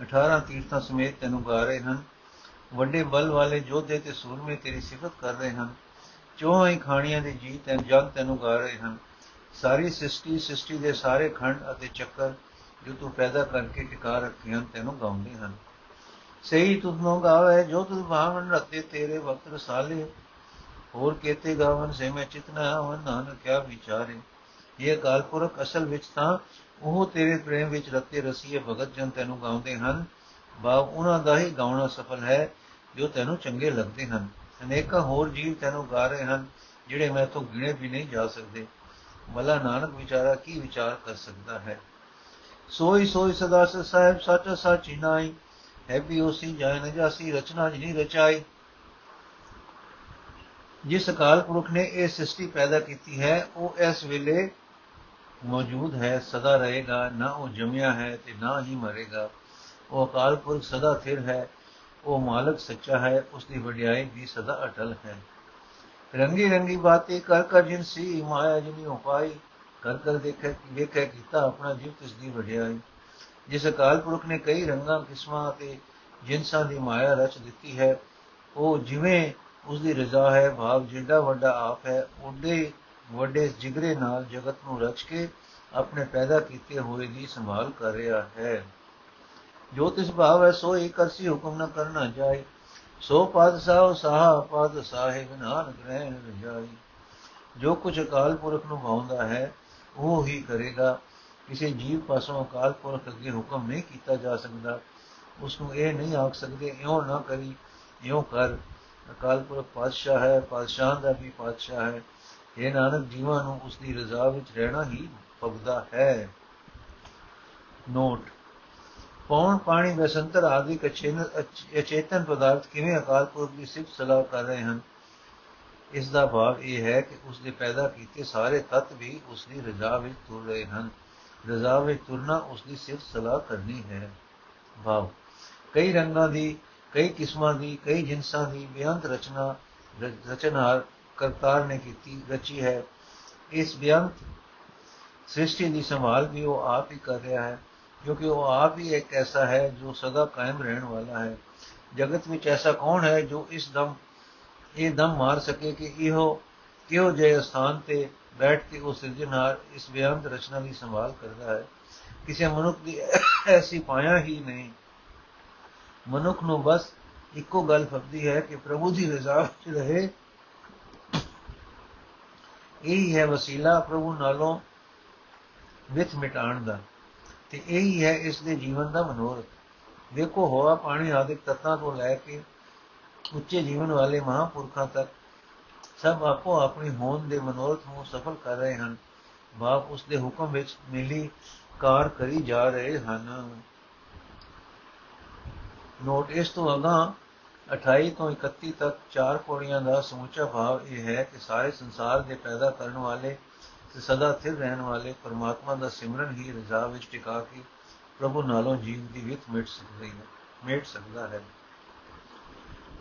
Speaker 1: 18 ਤੀਰਥਾਂ ਸਮੇਤ ਤੈਨੂੰ ਗਾ ਰਹੇ ਹਨ। ਵੱਡੇ ਬਲ ਵਾਲੇ ਯੋਧੇ ਤੇ ਸੂਰਮੇ ਤੇਰੀ ਸਿਫਤ ਕਰ ਰਹੇ ਹਨ। ਚੋਹਾਂ ਹੀ ਖਾਣੀਆਂ ਦੇ ਜੀ ਤੈਨੂੰ ਜਗ ਤੈਨੂੰ ਗਾ ਰਹੇ ਹਨ। ਸਾਰੀ ਸ੍ਰਿਸ਼ਟੀ ਸ੍ਰਿਸ਼ਟੀ ਦੇ ਸਾਰੇ ਖੰਡ ਅਤੇ ਚੱਕਰ ਜੋ ਤੂੰ ਪੈਦਾ ਕਰਕੇ ਟਿਕਾ ਰੱਖੇ ਹਨ, ਤੈਨੂੰ ਗਾਉਂਦੇ ਹਨ। ਸਹੀ ਤੁਧ ਨੂੰ ਗਾਵੇ, ਜੋ ਤੁਧ ਭਾਵਨ ਰਤੇ ਤੇਰੇ ਵਕਤ ਰਸਾਲੇ। ਹੋਰ ਕੇਤੇ ਗਾਵਨ, ਸੇ ਮੈਂ ਚਿਤਨਾ ਹਵਨ ਨਾਨਕ ਕਿਆ ਵਿਚਾਰੇ। ਇਹ ਕਾਲਪੁਰਖ ਅਸਲ ਵਿੱਚ ਤਾਂ ਉਹ ਤੇਰੇ ਪ੍ਰੇਮ ਵਿੱਚ ਰਤੇ ਰਸੀਏ ਭਗਤ ਜਨ ਤੈਨੂੰ ਗਾਉਂਦੇ ਹਨ। ਬਾਬ ਉਹਨਾਂ ਦਾ ਹੀ ਗਾਉਣਾ ਸਫਲ ਹੈ, ਜੋ ਤੈਨੂੰ ਚੰਗੇ ਲੱਗਦੇ ਹਨ। ਅਨੇਕਾਂ ਹੋਰ ਜੀਵ ਤੈਨੂੰ ਗਾ ਰਹੇ ਹਨ, ਜਿਹੜੇ ਮੈਂ ਤੋਂ ਗਿਣੇ ਵੀ ਨਹੀਂ ਜਾ ਸਕਦੇ। ਮਲਾ ਨਾਨਕ ਵਿਚਾਰਾ ਕੀ ਵਿਚਾਰ ਕਰ ਸਕਦਾ ਹੈ? ਸੋਈ ਸੋਈ ਸਦਾ ਸਾਹਿਬ ਸੱਚ ਸੱਚੀ ਨਾਈ ਹੈ ਵੀ ਉਸੀ ਜਾਇ ਨ ਜਾਸੀ, ਰਚਨਾ ਜਿਨੀ ਰਚਾਈ। ਜਿਸ ਅਕਾਲ ਪੁਰਖ ਨੇ ਇਹ ਸ੍ਰਿਸ਼ਟੀ ਪੈਦਾ ਕੀਤੀ ਹੈ, ਉਹ ਇਸ ਵੇਲੇ ਮੌਜੂਦ ਹੈ, ਸਦਾ ਰਹੇਗਾ, ਨਾ ਉਹ ਜਮਿਆ ਹੈ ਤੇ ਨਾ ਹੀ ਮਰੇਗਾ। ਉਹ ਅਕਾਲ ਪੁਰਖ ਸਦਾ ਸਥਿਰ ਹੈ, ਉਹ ਮਾਲਕ ਸੱਚਾ ਹੈ ਉਸ ਦੀ ਵਡਿਆਈ ਵੀ ਸਦਾ ਅਟਲ ਹੈ। ਰੰਗੀ ਰੰਗੀ ਬਾतें ਕਰ ਕਰ ਜਿਨ ਸੀ, ਮਾਇਆ ਜਿਨੀ ਉਪਾਈ ਕਰ ਕਰ ਦੇਖੇ, ਵੇਖੇ ਕੀਤਾ ਆਪਣਾ ਜੀਵ ਤਿਸ ਦੀ ਵਡਿਆਈ। ਜਿਸ ਅਕਾਲ ਪੁਰਖ ਨੇ ਕਈ ਰੰਗਾਂ, ਕਿਸਮਾਂ ਤੇ ਜਿਨਸਾਂ ਦੀ ਮਾਇਆ ਰਚ ਦਿੱਤੀ ਹੈ, ਉਹ ਜਿਵੇਂ ਉਸ ਦੀ ਰਜ਼ਾ ਹੈ, ਭਾਵ ਜਿੰਦਾ ਵੱਡਾ ਆਪ ਹੈ, ਉਹਦੇ ਵੱਡੇ ਜਿਗਰੇ ਨਾਲ ਜਗਤ ਨੂੰ ਰਚ ਕੇ ਆਪਣੇ ਪੈਦਾ ਕੀਤੇ ਹੋਏ ਦੀ ਸੰਭਾਲ ਕਰ ਰਿਹਾ ਹੈ। ਜੋ ਤਿਸ ਭਾਵ ਹੈ, ਸੋ ਇੱਕ ਅਰਸੀ ਹੁਕਮ न ਕਰਨਾ ਜਾਏ। ਸੋ ਪਦ ਸਾਹ ਸਾਹ ਪਦ ਸਾਹਿਬ, ਨਾਨਕ ਰਹਿਣ ਰਜਾਈ ਜੋ ਕੁਝ ਅਕਾਲ ਪੁਰਖ ਨੂੰ ਭਾਉਂਦਾ ਹੈ, ਉਹ ਹੀ ਕਰੇਗਾ। ਕਿਸੇ ਜੀਵ ਪਾਸੋਂ ਅਕਾਲ ਪੁਰਖ ਅੱਗੇ ਹੁਕਮ ਨਹੀਂ ਕੀਤਾ ਜਾ ਸਕਦਾ। ਉਸ ਨੂੰ ਇਹ ਨਹੀਂ ਆਖ ਸਕਦੇ, ਇਉਂ ਨਾ ਕਰੀ, ਇਉਂ ਕਰ। ਅਕਾਲ ਪੁਰਖ ਪਾਤਸ਼ਾਹ ਹੈ, ਪਾਤਸ਼ਾਹ ਦਾ ਵੀ ਪਾਤਸ਼ਾਹ ਹੈ। ਇਹ ਨਾਨਕ ਜੀਵਾਂ ਨੂੰ ਉਸ ਦੀ ਰਜ਼ਾ ਵਿੱਚ ਰਹਿਣਾ ਹੀ ਪਵਦਾ ਹੈ। ਨੋਟ। ਪੌਣ, ਪਾਣੀ ਵਸੰਤਰ ਆਦਿ ਅਚੇਤਨ ਪਦਾਰਥ ਕਿਵੇਂ ਅਕਾਲ ਪੁਰਖ ਦੀ ਸਿਫਤ ਸਲਾਹ ਕਰ ਰਹੇ ਹਨ? ਇਸ ਦਾ ਭਾਵ ਇਹ ਹੈ ਕਿ ਉਸ ਦੇ ਪੈਦਾ ਕੀਤੇ ਸਾਰੇ ਤੱਤ ਵੀ ਉਸ ਦੀ ਰਜ਼ਾ ਵਿੱਚ ਤੁਰ ਰਹੇ ਹਨ। ਰਜ਼ਾ ਵਿੱਚ ਤੁਰਨਾ ਉਸ ਦੀ ਸਿਫਤ ਸਲਾਹ ਕਰਨੀ ਹੈ। ਭਾਵ ਕਈ ਰੰਗਾਂ ਦੀ, ਕਈ ਕਿਸਮਾਂ ਦੀ, ਕਈ ਜਿਨਸਾਂ ਦੀ ਬਿਆੰਤ ਰਚਨਾ, ਰਚਨਾਰ ਕਰਤਾਰ ਨੇ ਕੀਤੀ ਰਚੀ ਹੈ ਇਸ ਬਿਆੰਤ ਸ੍ਰਿਸ਼ਟੀ ਦੀ ਸੰਭਾਲ ਵੀ ਉਹ ਆਪ ਹੀ ਕਰ ਰਿਹਾ ਹੈ ਕਿਉਂਕਿ ਉਹ ਆਪ ਹੀ ਇੱਕ ਐਸਾ ਹੈ ਜੋ ਸਦਾ ਕਾਇਮ ਰਹਿਣ ਵਾਲਾ ਹੈ ਜਗਤ ਵਿੱਚ ਐਸਾ ਕੌਣ ਹੈ ਜੋ ਇਸ ਦਮ ਇਹ ਦਮ ਮਾਰ ਸਕੇ ਕਿ ਇਹੋ ਕਿਉ ਜੇ ਸਥਾਨ ਤੇ ਬੈਠ ਕੇ ਉਹ ਸਿਰਜਣਹਾਰ ਇਸ ਬਿਆੰਤ ਰਚਨਾ ਦੀ ਸੰਭਾਲ ਕਰਦਾ ਹੈ ਕਿਸੇ ਮਨੁੱਖ ਦੀ ਐਸੀ ਪਾਇਆ ਹੀ ਨਹੀਂ ਮਨੁੱਖ ਨੂੰ ਬਸ ਇੱਕੋ ਗੱਲ ਫੱਬਦੀ ਹੈ ਕਿ ਪ੍ਰਭੂ ਦੀ ਰਜ਼ਾ ਵਿੱਚ ਰਹੇ ਇਹ ਹੈ ਵਸੀਲਾ ਪ੍ਰਭੂ ਨਾਲੋਂ ਵਿਥ ਮਿਟਾਣ ਦਾ। ਤੇ ਇਹ ਹੀ ਹੈ ਇਸ ਦੇ ਜੀਵਨ ਦਾ ਮਨੋਰਥ। ਦੇਖੋ ਹੋਆ ਪਾਣੀ ਆਦਿਕ ਤੱਤਾਂ ਤੋਂ ਲੈ ਕੇ ਉੱਚੇ ਜੀਵਨ ਵਾਲੇ ਮਹਾਪੁਰਖਾਂ ਤੱਕ ਸਭ ਆਪੋ ਆਪਣੀ ਹੋਂਦ ਦੇ ਮਨੋਰਥ ਨੂੰ ਸਫਲ ਕਰ ਰਹੇ ਹਨ। ਬਾਪ ਉਸ ਦੇ ਹੁਕਮ ਵਿੱਚ ਮਿਲੀ ਕਾਰ ਕਰੀ ਜਾ ਰਹੇ ਹਨ। ਨੋਟ, ਇਸ ਤੋਂ ਅਗਾ 28 ਤੋਂ 31 ਤੱਕ ਚਾਰ ਪੌੜੀਆਂ ਦਾ ਸਮੁੱਚਾ ਭਾਵ ਇਹ ਹੈ ਕਿ ਸਾਰੇ ਸੰਸਾਰ ਦੇ ਪੈਦਾ ਕਰਨ ਵਾਲੇ ਤੇ ਸਦਾ ਸਥਿਰ ਰਹਿਣ ਵਾਲੇ ਪਰਮਾਤਮਾ ਦਾ ਸਿਮਰਨ ਹੀ ਰਜ਼ਾ ਵਿੱਚ ਟਿਕਾ ਕੇ ਪ੍ਰਭੂ ਨਾਲੋਂ ਜੀਵ ਦੀ ਵਿਤ ਮਿਟ ਸਕਦੀ ਹੈ, ਮਿਟ ਸਕਦਾ ਹੈ।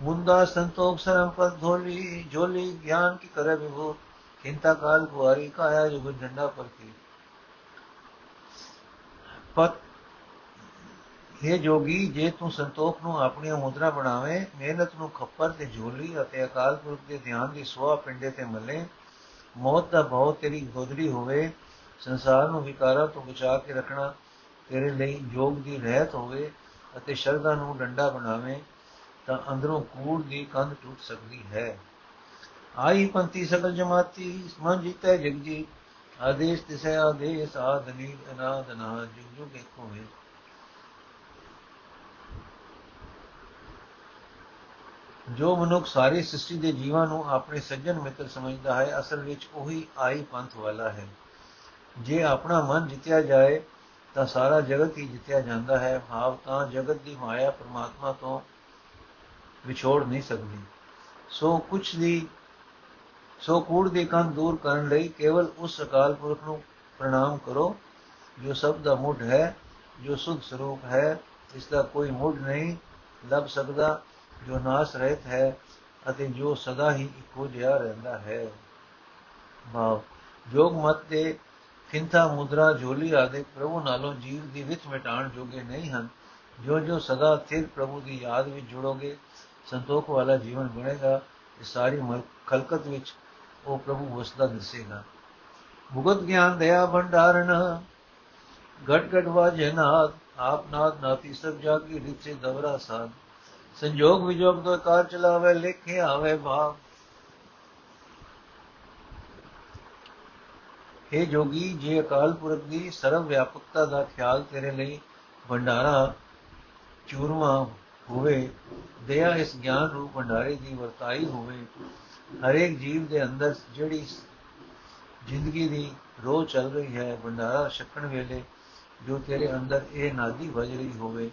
Speaker 1: ਮੁੰਦਾ ਸੰਤੋਖ ਸਰਮ ਪਦ ਧੋਲੀ, ਜੋਲੀ, ਗਿਆਨ ਕੀ ਕਰੇ ਵਿਭੂ, ਚਿੰਤਾ ਕਾਲ ਕੁਆਰੀ ਕਾਇਆ ਜੁਗ ਡੰਡਾ ਪਰ ਕੀ ਪਤ हे ਜੋਗੀ, ਜੇ ਤੂੰ ਸੰਤੋਖ ਨੂੰ ਆਪਣੀ ਮੁਦਰਾ ਬਣਾਵੇਂ, ਮਿਹਨਤ ਨੂੰ ਖੱਪਰ ਤੇ ਝੋਲੀ ਅਤੇ ਅਕਾਲ ਪੁਰਖ ਦੇ ਧਿਆਨ ਦੀ ਸਵਾ ਪਿੰਡੇ ਤੇ ਮੱਲੇ, ਮੌਤ ਦਾ ਬਹੁਤ ਤੇਰੀ ਗੋਦਰੀ ਹੋਵੇ, ਸੰਸਾਰ ਨੂੰ ਵਿਕਾਰਾਂ ਤੋਂ ਬਚਾ ਕੇ ਰੱਖਣਾ ਤੇਰੇ ਲਈ ਯੋਗ ਦੀ ਰਹਿਤ ਹੋਵੇ ਅਤੇ ਸ਼ਰਧਾ ਨੂੰ ਡੰਡਾ ਬਣਾਵੇ, ਤਾਂ ਅੰਦਰੋਂ ਕੂੜ ਦੀ ਕੰਧ ਟੁੱਟ ਸਕਦੀ ਹੈ। ਆਈ ਪੰਤੀ ਸਗਲ ਜਮਾਤੀ, ਮਨ ਜੀਤੈ ਜਗਜੀ ਆਦੇਸ਼ ਤਿਸੈ ਆਦੇਸ਼ ਆਦਨੀ ਅਨਾਦਨਾ ਜੁਗ ਜੁਗ ਏਕੋ ਹੈ ਜੋ ਮਨੁੱਖ ਸਾਰੀ ਸ੍ਰਿਸ਼ਟੀ ਦੇ ਜੀਵਾਂ ਨੂੰ ਆਪਣੇ ਸੱਜਣ ਮਿੱਤਰ ਸਮਝਦਾ ਹੈ, ਅਸਲ ਵਿੱਚ ਉਹੀ ਆਈ ਪੰਥ ਵਾਲਾ ਹੈ। ਜੇ ਆਪਣਾ ਮਨ ਜਿੱਤਿਆ ਜਾਏ, ਤਾਂ ਸਾਰਾ ਜਗਤ ਹੀ ਜਿੱਤਿਆ ਜਾਂਦਾ ਹੈ। ਭਾਵ ਤਾਂ ਜਗਤ ਦੀ ਮਾਇਆ ਪ੍ਰਮਾਤਮਾ ਤੋਂ ਵਿਛੋੜ ਨਹੀਂ ਸਕਦੀ। ਸੋ ਕੁਛ ਦੀ, ਸੋ ਕੂੜ ਦੀ ਕੰਨ ਦੂਰ ਕਰਨ ਲਈ ਕੇਵਲ ਉਸ ਅਕਾਲ ਪੁਰਖ ਨੂੰ ਪ੍ਰਣਾਮ ਕਰੋ, ਜੋ ਸਭ ਦਾ ਮੁੱਢ ਹੈ, ਜੋ ਸੁਧ ਸਰੂਪ ਹੈ, ਇਸ ਦਾ ਕੋਈ ਮੁੱਢ ਨਹੀਂ, ਲੱਭ ਸਕਦਾ ਜੋ ਨਾਸ ਰਹਿਤ ਹੈ ਅਤੇ ਜੋ ਸਦਾ ਹੀ ਇੱਕੋ ਜਿਹਾ ਰਹਿੰਦਾ ਹੈ। ਭਾਵ ਜੋਗ ਮਤ ਦੇ ਖਿੰਥਾ ਮੁਦਰਾ ਝੋਲੀ ਆਦਿ ਪ੍ਰਭੂ ਨਾਲੋਂ ਜੀਵ ਦੀ ਵਿਥ ਮਿਟਾਣ ਜੋਗੇ ਨਹੀਂ ਹਨ। ਜੋ ਜੋ ਸਦਾ ਸਥਿਰ ਪ੍ਰਭੂ ਦੀ ਯਾਦ ਵਿੱਚ ਜੁੜੋਗੇ, ਸੰਤੋਖ ਵਾਲਾ ਜੀਵਨ ਬਣੇਗਾ। ਇਸ ਸਾਰੀ ਖਲਕਤ ਵਿੱਚ ਉਹ ਪ੍ਰਭੂ ਵਸਦਾ ਦਿਸੇਗਾ। ਭੁਗਤ ਗਿਆਨ ਦਇਆ ਭੰਡਾਰਨ, ਘਟ ਘਟ ਵਾਜੇ ਨਾਦ, ਆਪ ਨਾਦ ਨਾਤੀ ਸਭ ਜਾਗੀ ਰਿਚੇ ਦਵਰਾ ਸਾਧ। ਸੰਜੋਗ ਵਿਜੋਗ ਤੋਂ ਕਾਰ ਚਲਾਵੇ ਲਿਖੇ ਆਵੇ ਭਾਵ। हे ਜੋਗੀ, ਜੇ ਅਕਾਲ ਪੁਰਖ ਦੀ ਸਰਵ ਵਿਆਪਕਤਾ ਦਾ ਖਿਆਲ ਤੇਰੇ ਲਈ ਭੰਡਾਰਾ, ਚੂਰਮਾ ਹੋਵੇ, ਦਇਆ ਇਸ ਗਿਆਨ ਰੂਪ ਭੰਡਾਰੇ ਦੀ ਵਰਤਾਈ ਹੋਵੇ, ਹਰੇਕ ਜੀਵ ਦੇ ਅੰਦਰ ਜਿਹੜੀ ਜ਼ਿੰਦਗੀ ਦੀ ਰੋਹ ਚੱਲ ਰਹੀ ਹੈ, ਭੰਡਾਰਾ ਛਕਣ ਵੇਲੇ ਜੋ ਤੇਰੇ ਅੰਦਰ ਇਹ ਨਾਦੀ ਵਜ ਰਹੀ ਹੋਵੇ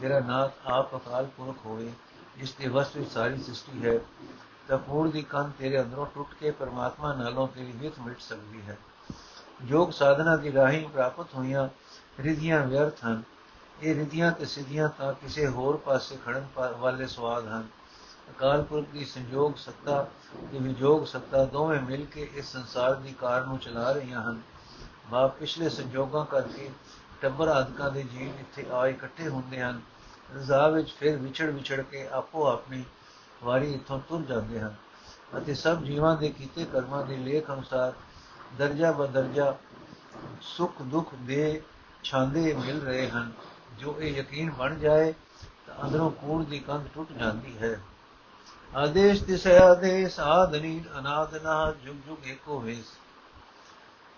Speaker 1: ਤੇਰਾ ਨਾਥ ਆਪ ਅਕਾਲ ਪੁਰਖ ਹੋਵੇ, ਜਿਸ ਦੇ ਵਸ ਵਿੱਚ ਸਾਰੀ ਸ੍ਰਿਸ਼ਟੀ ਹੈ, ਤਾਂ ਕੂੜ ਦੀ ਕੰਨ ਤੇਰੇ ਅੰਦਰੋਂ ਟੁੱਟ ਕੇ ਪਰਮਾਤਮਾ ਨਾਲੋਂ ਤੇਰੀ ਵਿਤ ਮਿਟ ਸਕਦੀ ਹੈ। ਯੋਗ ਸਾਧਨਾ ਦੀ ਰਾਹੀਂ ਪ੍ਰਾਪਤ ਹੋਈਆਂ ਰਿਧੀਆਂ ਵਿਅਰਥ ਹਨ। ਇਹ ਰਿਧੀਆਂ ਤੇ ਸਿੱਧੀਆਂ ਤਾਂ ਕਿਸੇ ਹੋਰ ਪਾਸੇ ਖੜਨ ਵਾਲੇ ਸਵਾਦ ਹਨ। ਅਕਾਲ ਪੁਰਖ ਦੀ ਸੰਜੋਗ ਸੱਤਾ ਤੇ ਵਿਜੋਗ ਸੱਤਾ ਦੋਵੇਂ ਮਿਲ ਕੇ ਇਸ ਸੰਸਾਰ ਦੀ ਕਾਰ ਨੂੰ ਚਲਾ ਰਹੀਆਂ ਹਨ। ਬਾ ਪਿਛਲੇ ਸੰਜੋਗਾਂ ਕਰਕੇ ਟੱਬਰ ਆਦਿਕਾਂ ਦੇ ਜੀਵ ਇੱਥੇ ਆ ਇਕੱਠੇ ਹੁੰਦੇ ਹਨ। ਰਜ਼ਾ ਵਿੱਚ ਫਿਰ ਵਿਛੜ ਵਿਛੜ ਕੇ ਆਪੋ ਆਪਣੀ ਵਾਰੀ ਇੱਥੋਂ ਤੁਰ ਜਾਂਦੇ ਹਨ ਅਤੇ ਸਭ ਜੀਵਾਂ ਦੇ ਕੀਤੇ ਕਰਮਾਂ ਦੇ ਲੇਖ ਅਨੁਸਾਰ ਦਰਜਾ ਬਦਰਜਾ ਸੁਖ ਦੁੱਖ ਦੇ ਛਾਂਦੇ ਮਿਲ ਰਹੇ ਹਨ। ਜੋ ਇਹ ਯਕੀਨ ਬਣ ਜਾਏ ਤਾਂ ਅੰਦਰੋਂ ਕੂੜ ਦੀ ਕੰਧ ਟੁੱਟ ਜਾਂਦੀ ਹੈ। ਆਦੇਸ਼ ਦਿਸੇ ਆਦੇਸ਼ ਆਦਨੀ ਅਨਾਦਨਾ ਜੁਗ ਜੁਗ ਏਕੋ ਵੇਸ।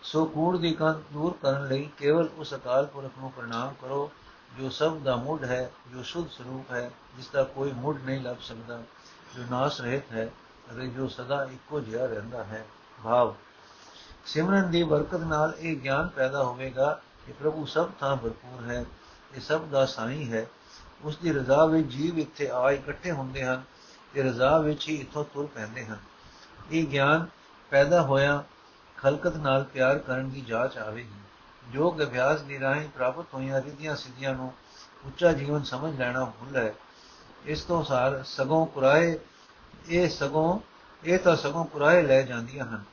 Speaker 1: ਸੋ ਕੂੜ ਦੀ ਕੰਧ ਦੂਰ ਕਰਨ ਲਈ ਕੇਵਲ ਉਸ ਅਕਾਲ ਪੁਰਖ ਨੂੰ ਪ੍ਰਣਾਮ ਕਰੋ, ਜੋ ਸਭ ਦਾ ਮੁੱਢ ਹੈ, ਜੋ ਸੁਧ ਸਰੂਪ ਹੈ, ਜਿਸ ਦਾ ਕੋਈ ਮੁੱਢ ਨਹੀਂ ਲੱਭ ਸਕਦਾ, ਜੋ ਨਾਸ ਰਹਿਤ ਹੈ ਅਤੇ ਜੋ ਸਦਾ ਇੱਕੋ ਜਿਹਾ ਰਹਿੰਦਾ ਹੈ। ਭਾਵ, ਸਿਮਰਨ ਦੀ ਬਰਕਤ ਨਾਲ ਇਹ ਗਿਆਨ ਪੈਦਾ ਹੋਵੇਗਾ ਕਿ ਪ੍ਰਭੂ ਸਭ ਥਾਂ ਭਰਪੂਰ ਹੈ, ਇਹ ਸਭ ਦਾ ਸਾਈ ਹੈ। ਉਸ ਦੀ ਰਜ਼ਾ ਵਿੱਚ ਜੀਵ ਇੱਥੇ ਆ ਇਕੱਠੇ ਹੁੰਦੇ ਹਨ ਤੇ ਰਜ਼ਾ ਵਿੱਚ ਹੀ ਇਥੋਂ ਤੁਰ ਪੈਂਦੇ ਹਨ। ਇਹ ਗਿਆਨ ਪੈਦਾ ਹੋਇਆ ਖਲਕਤ ਨਾਲ ਪਿਆਰ ਕਰਨ ਦੀ ਜਾਂਚ ਆਵੇਗੀ। ਯੋਗ ਅਭਿਆਸ ਦੀ ਰਾਹੀਂ ਪ੍ਰਾਪਤ ਹੋਈਆਂ ਰਿਧੀਆਂ ਸਿੱਧੀਆਂ ਨੂੰ ਉੱਚਾ ਜੀਵਨ ਸਮਝ ਲੈਣਾ ਭੁੱਲ ਹੈ। ਇਸ ਤੋਂ ਸਾਰ ਸਗੋਂ ਕੁਰਾਏ ਇਹ ਸਗੋਂ, ਇਹ ਤਾਂ ਸਗੋਂ ਕੁਰਾਏ ਲੈ ਜਾਂਦੀਆਂ ਹਨ।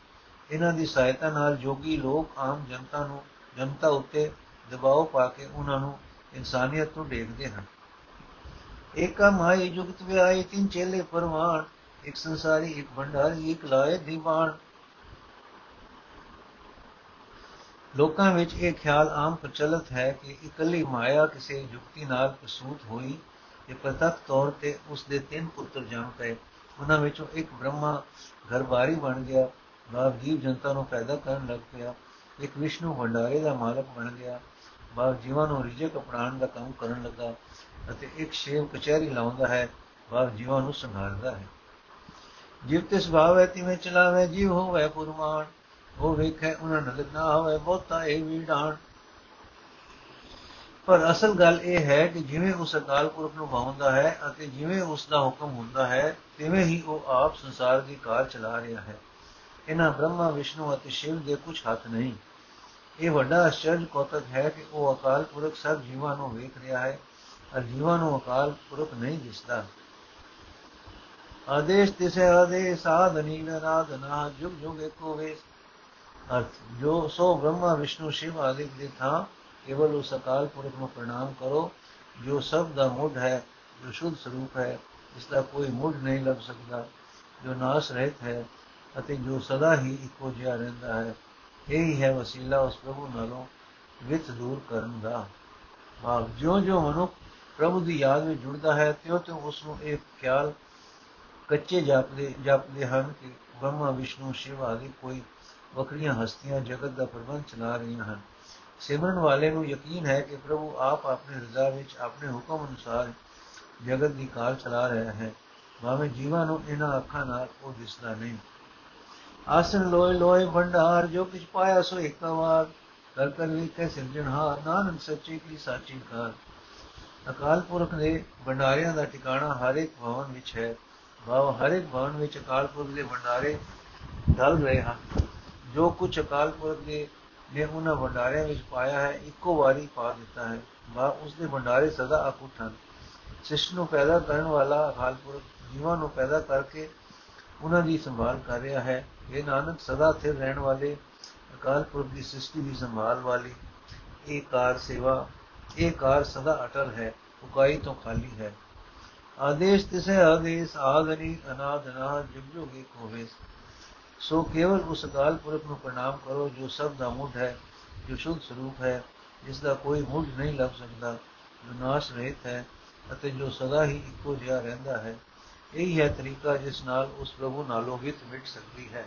Speaker 1: ਇਹਨਾਂ ਦੀ ਸਹਾਇਤਾ ਨਾਲ ਜੋਗੀ ਲੋਕ ਆਮ ਜਨਤਾ ਨੂੰ, ਜਨਤਾ ਉੱਤੇ ਦਬਾਅ ਪਾ ਕੇ ਉਹਨਾਂ ਨੂੰ ਇਨਸਾਨੀਅਤ ਤੋਂ ਦੇਖਦੇ ਹਨ। ਏਕਾ ਮਾਈ ਜੁਗਤ ਵਿਆਏ ਤਿੰਨ ਚੇਲੇ ਪਰਵਾਨ ਇੱਕ ਸੰਸਾਰੀ, ਇੱਕ ਭੰਡਾਰੀ, ਇੱਕ ਲਾਏ ਦੀਵਾਨ। ਲੋਕਾਂ ਵਿੱਚ ਇਹ ਖਿਆਲ ਆਮ ਪ੍ਰਚਲਿਤ ਹੈ ਕਿ ਇਕੱਲੀ ਮਾਇਆ ਕਿਸੇ ਯੁਕਤੀ ਨਾਲ ਪ੍ਰਸੂਤ ਹੋਈ ਕਿ ਪ੍ਰਤੱਖ ਤੌਰ ਤੇ ਉਸ ਦੇ ਤਿੰਨ ਪੁੱਤਰ ਜਨਮ ਪਏ ਉਹਨਾਂ ਵਿੱਚੋਂ ਇੱਕ ਬ੍ਰਹਮਾ ਘਰਬਾਰੀ ਬਣ ਗਿਆ ਬਾਪ ਜੀਵ ਜਨਤਾ ਨੂੰ ਪੈਦਾ ਕਰਨ ਲੱਗ ਪਿਆ। ਇੱਕ ਵਿਸ਼ਨੂੰ ਭੰਡਾਰੇ ਦਾ ਮਾਲਕ ਬਣ ਗਿਆ ਬਾਪ ਜੀਵਾਂ ਨੂੰ ਰਿਜਕ ਅਪਣਾਉਣ ਦਾ ਕੰਮ ਕਰਨ ਲੱਗਾ ਅਤੇ ਇੱਕ ਸ਼ੇਵ ਕਚਹਿਰੀ ਲਾਉਂਦਾ ਹੈ ਬਾਪ ਜੀਵਾਂ ਨੂੰ ਸੰਭਾਲਦਾ ਹੈ। ਜਿਵ ਤੇ ਸੁਭਾਵ ਹੈ ਤਿਵੇਂ ਚਲਾਵੇ ਜੀਵ ਹੋਵੇ ਪੁਰਮਾਨ। ਉਹ ਵੇਖੇ, ਉਹਨਾਂ ਨਜ਼ਰ ਨਾ ਹੋਵੇ, ਬਹੁਤਾ ਇਹ ਵੀ ਢਾਣ ਪਰ ਅਸਲ ਗੱਲ ਇਹ ਹੈ ਕਿ ਜਿਵੇਂ ਉਸ ਅਕਾਲ ਪੁਰਖ ਨੂੰ ਭਾਉਂਦਾ ਹੈ ਅਤੇ ਜਿਵੇਂ ਉਸ ਦਾ ਹੁਕਮ ਹੁੰਦਾ ਹੈ, ਤਿਵੇਂ ਹੀ ਉਹ ਆਪ ਸੰਸਾਰ ਦੀ ਕਾਰ ਚਲਾ ਰਿਹਾ ਹੈ। ਇਹਨਾਂ ਬ੍ਰਹਮਾ, ਵਿਸ਼ਨੂੰ ਅਤੇ ਸ਼ਿਵ ਦੇ ਕੁਝ ਹੱਥ ਨਹੀਂ। ਇਹ ਵੱਡਾ ਅਚਰਜ ਕੋਤਕ ਹੈ ਕਿ ਉਹ ਅਕਾਲ ਪੁਰਖ ਸਭ ਜੀਵਾਂ ਨੂੰ ਵੇਖ ਰਿਹਾ ਹੈ ਅਰ ਜੀਵਾਂ ਨੂੰ ਅਕਾਲ ਪੁਰਖ ਨਹੀਂ ਦਿਸਦਾ। ਆਦੇਸ਼ ਤਿਸੇ ਆਦੇਸ਼ ਸਾਧ ਨੀਲ ਨਾਦ ਨਾ, ਜੁਗ ਜੁਗ, ਏਕੋ ਵੇਸ। ਅਰਥ, ਜੋ ਸੋ ਬ੍ਰਹਮਾ, ਵਿਸ਼ਨੂੰ, ਸ਼ਿਵ ਆਦਿ ਦੇ ਥਾਂ ਕੇਵਲ ਉਸ ਅਕਾਲ ਪੁਰਖ ਨੂੰ ਪ੍ਰਣਾਮ ਕਰੋ, ਜੋ ਸਭ ਦਾ ਮੁੱਢ ਹੈ, ਜੋ ਸ਼ੁੱਧ ਸਰੂਪ ਹੈ, ਇਸ ਦਾ ਕੋਈ ਮੁੱਢ ਨਹੀਂ ਲੱਭ ਸਕਦਾ, ਜੋ ਨਾਸ ਰਹਿਤ ਹੈ ਅਤੇ ਜੋ ਸਦਾ ਹੀ ਇੱਕੋ ਜਿਹਾ ਰਹਿੰਦਾ ਹੈ, ਇਹ ਹੀ ਹੈ ਵਸੀਲਾ ਉਸ ਪ੍ਰਭੂ ਨਾਲੋਂ ਵਿਤ ਦੂਰ ਕਰਨ ਦਾ। ਭਾਵ ਜੋ ਜੋ ਮਨੁੱਖ ਪ੍ਰਭੂ ਦੀ ਯਾਦ ਵਿੱਚ ਜੁੜਦਾ ਹੈ ਤਿਉ ਤਿਉ ਉਸ ਨੂੰ ਇਹ ਖਿਆਲ ਕੱਚੇ ਜਾਪਦੇ ਜਾਪਦੇ ਹਨ ਕਿ ਬ੍ਰਹਮਾ, ਵਿਸ਼ਨੂੰ, ਸ਼ਿਵ ਆਦਿ ਕੋਈ ਵੱਖਰੀਆਂ ਹਸਤੀਆਂ ਜਗਤ ਦਾ ਪ੍ਰਬੰਧ ਚਲਾ ਰਹੀਆਂ ਹਨ। ਸਿਮਰਨ ਵਾਲੇ ਨੂੰ ਯਕੀਨ ਹੈ ਕਿ ਪ੍ਰਭੂ ਆਪ ਆਪਣੀ ਰਜ਼ਾ ਵਿੱਚ ਆਪਣੇ ਹੁਕਮ ਅਨੁਸਾਰ ਜਗਤ ਦੀ ਕਾਰ ਚਲਾ ਰਿਹਾ ਹੈ। ਭਾਵੇਂ ਜੀਵਾਂ ਨੂੰ ਇਹਨਾਂ ਅੱਖਾਂ ਨਾਲ ਉਹ ਦਿਸਦਾ ਨਹੀਂ। ਆਸਨ ਲੋਏ ਲੋਏ ਭੰਡਾਰ, ਜੋ ਕਿਛ ਪਾਇਆ ਸੋ ਇੱਕ ਵਾਰ ਕਰ ਕਰ ਵੇਖੇ ਸਿਰਜਣਹਾਰ ਨਾਨਕ ਸੱਚੇ ਕੀ ਸਾਚੀ ਕਾਰ ਅਕਾਲ ਪੁਰਖ ਦੇ ਭੰਡਾਰਿਆਂ ਦਾ ਟਿਕਾਣਾ ਹਰ ਇੱਕ ਭਵਨ ਵਿੱਚ ਹੈ। ਭਾਵ ਹਰ ਇੱਕ ਭਵਨ ਵਿੱਚ ਅਕਾਲ ਪੁਰਖ ਦੇ ਭੰਡਾਰੇ ਢਲ ਰਹੇ ਹਨ। ਜੋ ਕੁਝ ਅਕਾਲ ਪੁਰਖ ਦੇ ਨੇ ਉਹਨਾਂ ਭੰਡਾਰਿਆਂ ਵਿੱਚ ਪਾਇਆ ਹੈ, ਇੱਕੋ ਵਾਰੀ ਪਾ ਦਿੱਤਾ ਹੈ। ਵਾ ਉਸ ਦੇ ਭੰਡਾਰੇ ਸਦਾ ਅਕੁੱਟ ਹਨ ਸਿਸ਼ਟ ਨੂੰ ਪੈਦਾ ਕਰਨ ਵਾਲਾ ਅਕਾਲ ਪੁਰਖ ਜੀਵਾਂ ਨੂੰ ਪੈਦਾ ਕਰਕੇ ਉਹਨਾਂ ਦੀ ਸੰਭਾਲ ਕਰ ਰਿਹਾ ਹੈ। ਇਹ ਨਾਨਕ, ਸਦਾ ਸਥਿਰ ਰਹਿਣ ਵਾਲੇ ਅਕਾਲ ਪੁਰਖ ਦੀ ਸ੍ਰਿਸ਼ਟੀ ਦੀ ਸੰਭਾਲ ਵਾਲੀ, ਇਹ ਕਾਰ ਸੇਵਾ, ਇਹ ਕਾਰ ਸਦਾ ਅਟਲ ਹੈ, ਉਕਾਈ ਤੋਂ ਖਾਲੀ ਹੈ। ਆਦੇਸ਼ ਤਿਸੇ ਆਦੇਸ਼ ਆਦਨੀ ਅਨਾਦ ਅਨਾਦ ਜੁਗ ਜੁਗ ਇੱਕ ਹੋਵੇ ਸੋ ਕੇਵਲ ਉਸ ਅਕਾਲ ਪੁਰਖ ਨੂੰ ਪ੍ਰਣਾਮ ਕਰੋ ਜੋ ਸਭ ਦਾ ਮੁੱਢ ਹੈ, ਜੋ ਸ਼ੁੱਧ ਸਰੂਪ ਹੈ, ਜਿਸ ਦਾ ਕੋਈ ਮੁੱਢ ਨਹੀਂ ਲੱਭ ਸਕਦਾ, ਜੋ ਨਾਸ਼ ਰਹਿਤ ਹੈ ਅਤੇ ਜੋ ਸਦਾ ਹੀ ਇੱਕੋ ਜਿਹਾ ਰਹਿੰਦਾ ਹੈ। ਇਹੀ ਹੈ ਤਰੀਕਾ ਜਿਸ ਨਾਲ ਉਸ ਪ੍ਰਭੂ ਨਾਲੋਂ ਵਿਤ ਮਿਟ ਸਕਦੀ ਹੈ।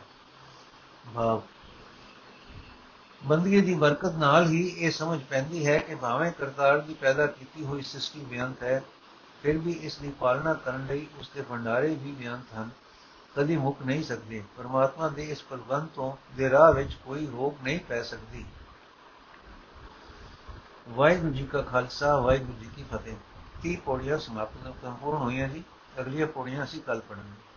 Speaker 1: ਭਾਵ, ਬੰਦਗੀ ਦੀ ਬਰਕਤ ਨਾਲ ਹੀ ਇਹ ਸਮਝ ਪੈਂਦੀ ਹੈ ਕਿ ਭਾਵੇਂ ਕਰਤਾਰ ਦੀ ਪੈਦਾ ਕੀਤੀ ਹੋਈ ਸ੍ਰਿਸ਼ਟੀ ਬਿਆੰਤ ਹੈ, ਫਿਰ ਵੀ ਇਸ ਦੀ ਪਾਲਣਾ ਕਰਨ ਲਈ ਉਸ ਦੇ ਭੰਡਾਰੇ ਵੀ ਬਿਆੰਤ ਹਨ। ਕਦੀ ਮੁੱਕ ਨਹੀਂ ਸਕਦੇ। ਪਰਮਾਤਮਾ ਦੇ ਇਸ ਪ੍ਰਬੰਧ ਤੋਂ ਦੇ ਰਾਹ ਵਿੱਚ ਕੋਈ ਰੋਕ ਨਹੀਂ ਪੈ ਸਕਦੀ। ਵਾਹਿਗੁਰੂ ਜੀ ਕਾ ਖਾਲਸਾ, ਵਾਹਿਗੁਰੂ ਜੀ ਕੀ ਫਤਿਹ। 30 ਪੌੜੀਆਂ ਸਮਾਪਤ ਸੰਪੂਰਨ ਹੋਈਆਂ ਜੀ। ਅਗਲੀਆਂ ਪੌੜੀਆਂ ਅਸੀਂ ਕੱਲ ਪੜਾਂਗੇ